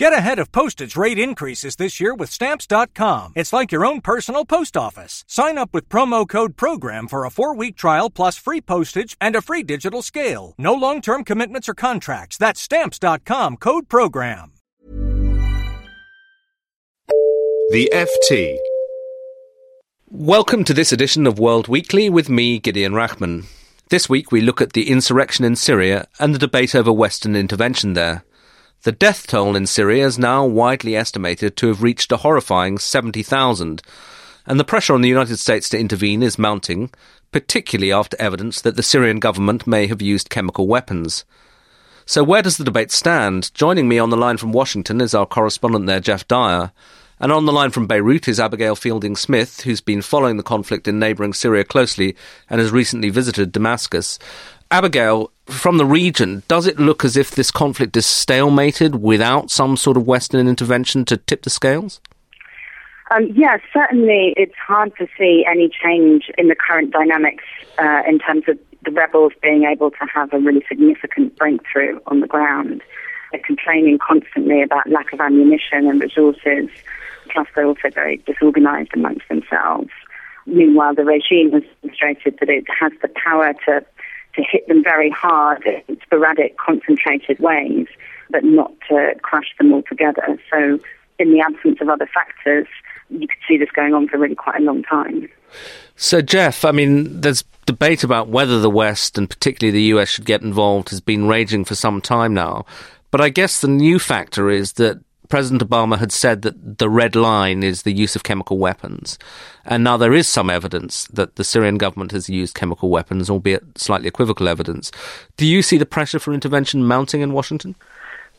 Get ahead of postage rate increases this year with Stamps.com. It's like your own personal post office. Sign up with promo code PROGRAM for a four week trial plus free postage and a free digital scale. No long term commitments or contracts. That's Stamps.com code PROGRAM. The FT. Welcome to this edition of World Weekly with me, Gideon Rachman. This week we look at the insurrection in Syria and the debate over Western intervention there. The death toll in Syria is now widely estimated to have reached a horrifying 70,000, and the pressure on the United States to intervene is mounting, particularly after evidence that the Syrian government may have used chemical weapons. So, where does the debate stand? Joining me on the line from Washington is our correspondent there, Geoff Dyer. And on the line from Beirut is Abigail Fielding Smith, who's been following the conflict in neighbouring Syria closely and has recently visited Damascus. Abigail, from the region, does it look as if this conflict is stalemated without some sort of Western intervention to tip the scales? Um, yeah, certainly it's hard to see any change in the current dynamics uh, in terms of the rebels being able to have a really significant breakthrough on the ground. They're complaining constantly about lack of ammunition and resources, plus they're also very disorganized amongst themselves. Meanwhile, the regime has demonstrated that it has the power to to hit them very hard in sporadic, concentrated ways, but not to crush them altogether. So, in the absence of other factors, you could see this going on for really quite a long time. So, Geoff, I mean, there's debate about whether the West and particularly the US should get involved has been raging for some time now. But I guess the new factor is that President Obama had said that the red line is the use of chemical weapons. And now there is some evidence that the Syrian government has used chemical weapons, albeit slightly equivocal evidence. Do you see the pressure for intervention mounting in Washington?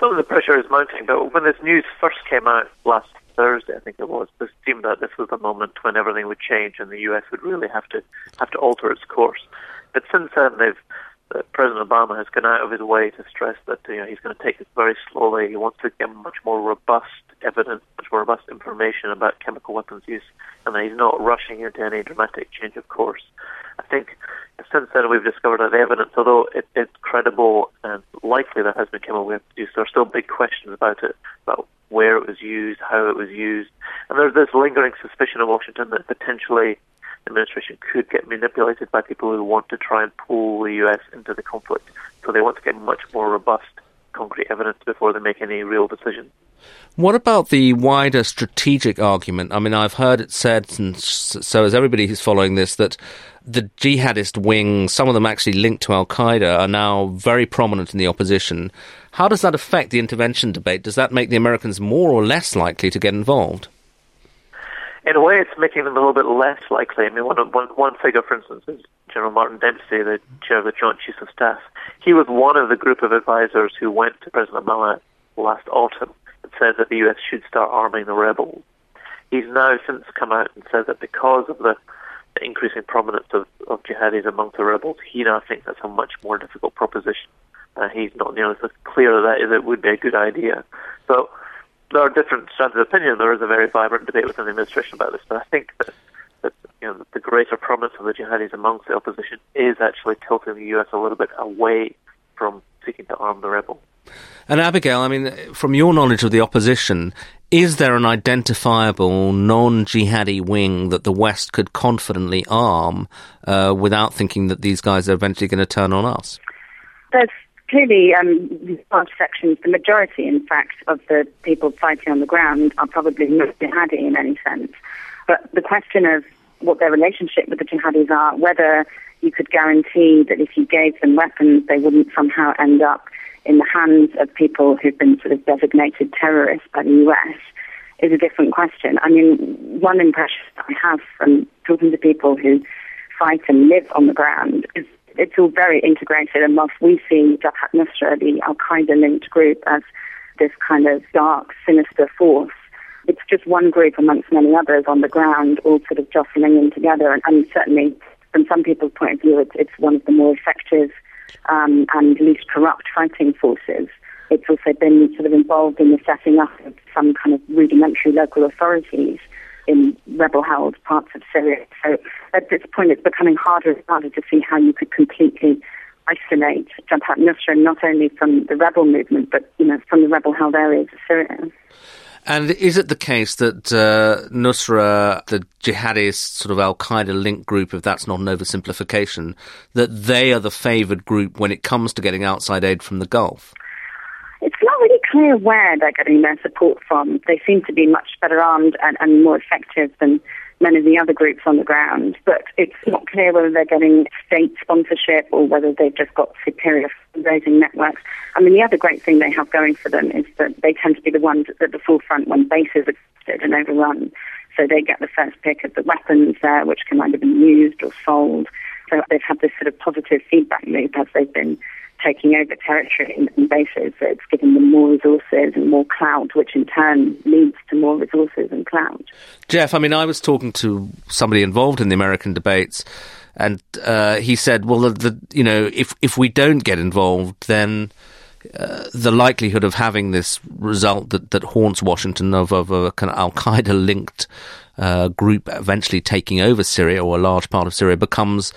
Some of the pressure is mounting, but when this news first came out last Thursday, I think it was, it seemed that this was the moment when everything would change and the US would really have to have to alter its course. But since then, they've that President Obama has gone out of his way to stress that you know, he's going to take this very slowly. He wants to get much more robust evidence, much more robust information about chemical weapons use, and that he's not rushing into any dramatic change of course. I think since then we've discovered that the evidence, although it, it's credible and likely there has been chemical weapons use, there are still big questions about it, about where it was used, how it was used, and there's this lingering suspicion in Washington that potentially administration could get manipulated by people who want to try and pull the US into the conflict. So they want to get much more robust, concrete evidence before they make any real decision. What about the wider strategic argument? I mean, I've heard it said, and so has everybody who's following this, that the jihadist wing, some of them actually linked to Al Qaeda, are now very prominent in the opposition. How does that affect the intervention debate? Does that make the Americans more or less likely to get involved? In a way, it's making them a little bit less likely. I mean, one, one, one figure, for instance, is General Martin Dempsey, the chair of the Joint Chiefs of Staff. He was one of the group of advisors who went to President Obama last autumn and said that the U.S. should start arming the rebels. He's now since come out and said that because of the, the increasing prominence of, of jihadis among the rebels, he now thinks that's a much more difficult proposition. Uh, he's not nearly as clear that it would be a good idea. So there are different strands of opinion. There is a very vibrant debate within the administration about this, but I think that, that you know, the greater prominence of the jihadis amongst the opposition is actually tilting the U.S. a little bit away from seeking to arm the rebels. And Abigail, I mean, from your knowledge of the opposition, is there an identifiable non-jihadi wing that the West could confidently arm uh, without thinking that these guys are eventually going to turn on us? There's clearly, um, large sections, the majority, in fact, of the people fighting on the ground are probably not jihadi in any sense. But the question of what their relationship with the jihadis are, whether you could guarantee that if you gave them weapons, they wouldn't somehow end up in the hands of people who've been sort of designated terrorists by the US, is a different question. I mean, one impression I have from talking to people who fight and live on the ground is it's all very integrated. And whilst we see Jabhat Nusra, the Al Qaeda linked group, as this kind of dark, sinister force, it's just one group amongst many others on the ground, all sort of jostling in together. And, and certainly, from some people's point of view, it's, it's one of the more effective um, and least corrupt fighting forces. It's also been sort of involved in the setting up of some kind of rudimentary local authorities in rebel-held parts of Syria. So at this point, it's becoming harder and harder to see how you could completely isolate Jabhat Nusra not only from the rebel movement, but you know from the rebel-held areas of Syria. And is it the case that uh, Nusra, the jihadist sort of Al Qaeda linked group, if that's not an oversimplification, that they are the favoured group when it comes to getting outside aid from the Gulf? Clear where they're getting their support from. They seem to be much better armed and, and more effective than many of the other groups on the ground, but it's not clear whether they're getting state sponsorship or whether they've just got superior fundraising networks. I mean, the other great thing they have going for them is that they tend to be the ones at the forefront when bases are and overrun. So they get the first pick of the weapons there, which can either be used or sold. So they've had this sort of positive feedback loop as they've been taking over territory and bases. So it's given them more resources and more clout, which in turn leads to more resources and clout. Geoff, I mean, I was talking to somebody involved in the American debates, and uh, he said, "Well, the, the, you know, if if we don't get involved, then." Uh, the likelihood of having this result that, that haunts Washington of, of a kind of Al Qaeda linked uh, group eventually taking over Syria or a large part of Syria becomes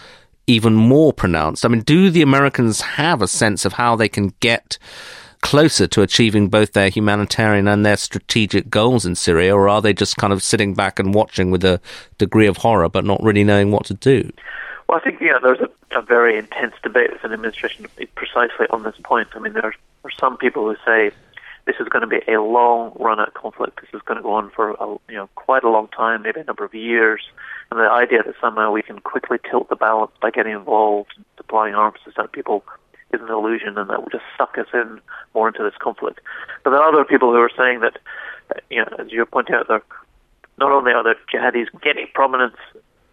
even more pronounced. I mean, do the Americans have a sense of how they can get closer to achieving both their humanitarian and their strategic goals in Syria, or are they just kind of sitting back and watching with a degree of horror but not really knowing what to do? Well, I think yeah, there's a, a very intense debate within the administration precisely on this point. I mean, there are some people who say this is going to be a long run-out conflict. This is going to go on for a, you know quite a long time, maybe a number of years. And the idea that somehow we can quickly tilt the balance by getting involved, deploying arms to certain people, is an illusion, and that will just suck us in more into this conflict. But there are other people who are saying that, you know, as you're pointing out, there not only are the jihadis gaining prominence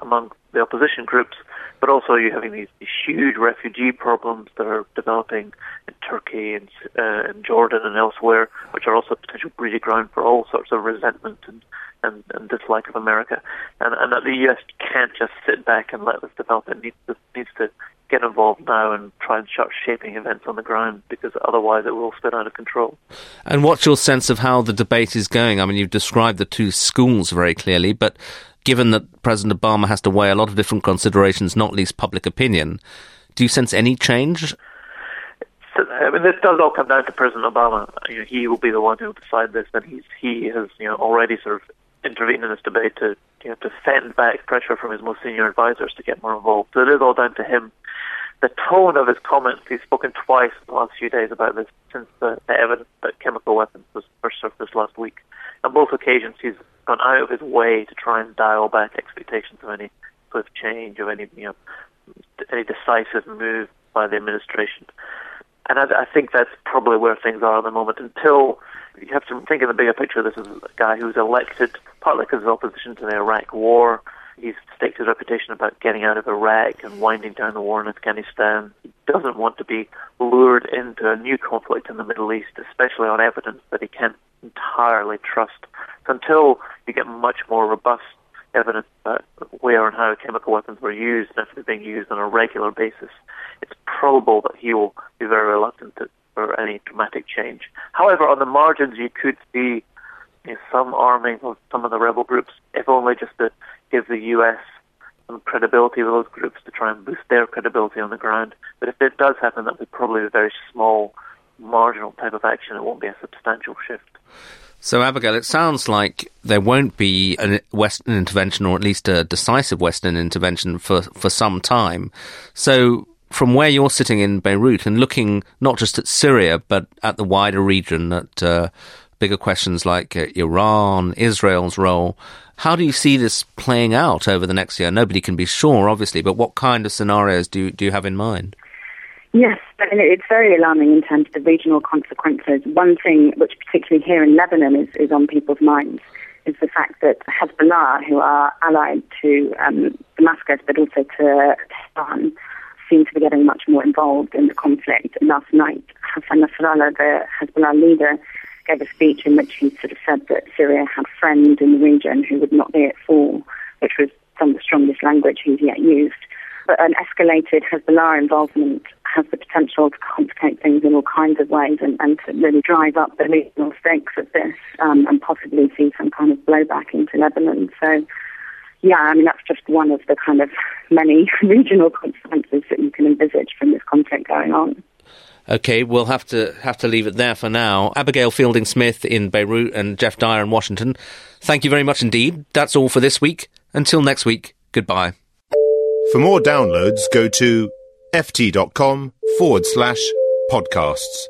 among the opposition groups, but also you're having these, these huge refugee problems that are developing in Turkey and uh, in Jordan and elsewhere, which are also potential breeding ground for all sorts of resentment and, and, and dislike of America, and, and that the U.S. can't just sit back and let this develop. It needs to, needs to get involved now and try and start shaping events on the ground because otherwise it will spin out of control. And what's your sense of how the debate is going? I mean, you've described the two schools very clearly, but given that President Obama has to weigh a lot of different considerations, not least public opinion, do you sense any change? I mean, this does all come down to President Obama. You know, he will be the one who will decide this, and he's he has you know already sort of intervened in this debate to you know to fend back pressure from his most senior advisors to get more involved. So it is all down to him. The tone of his comments, he's spoken twice in the last few days about this since the, the evidence that chemical weapons was first surfaced last week. On both occasions, he's gone out of his way to try and dial back expectations of any sort of change, of any you know any decisive move by the administration. And I, I think that's probably where things are at the moment. Until you have to think in the bigger picture, this is a guy who was elected partly because of opposition to the Iraq War. He's staked his reputation about getting out of Iraq and winding down the war in Afghanistan. He doesn't want to be lured into a new conflict in the Middle East, especially on evidence that he can't entirely trust. Until you get much more robust evidence about where and how chemical weapons were used and if they're being used on a regular basis, it's probable that he will be very reluctant to, for any dramatic change. However, on the margins, you could see you know, some arming of some of the rebel groups, if only just to give the U.S. credibility of those groups to try and boost their credibility on the ground. But if it does happen, that would be probably a very small, marginal type of action. It won't be a substantial shift. So, Abigail, it sounds like there won't be a Western intervention, or at least a decisive Western intervention, for, for some time. So, from where you're sitting in Beirut and looking not just at Syria, but at the wider region, at uh, bigger questions like uh, Iran, Israel's role, how do you see this playing out over the next year? Nobody can be sure, obviously, but what kind of scenarios do do you have in mind? Yes, and it's very alarming in terms of the regional consequences. One thing, which particularly here in Lebanon is, is on people's minds, is the fact that Hezbollah, who are allied to um, Damascus but also to Tehran, seem to be getting much more involved in the conflict. Last night, Hassan Nasrallah, the Hezbollah leader, gave a speech in which he sort of said that Syria had friends in the region who would not be at fall, which was some of the strongest language he's yet used. But an escalated Hezbollah involvement has the potential to complicate things in all kinds of ways and, and to really drive up the regional stakes of this um, and possibly see some kind of blowback into Lebanon. So, yeah, I mean, that's just one of the kind of many regional consequences that you can envisage from this conflict going on. Okay, we'll have to have to leave it there for now. Abigail Fielding Smith in Beirut and Geoff Dyer in Washington. Thank you very much indeed. That's all for this week. Until next week, goodbye. For more downloads, go to ft.com forward slash podcasts.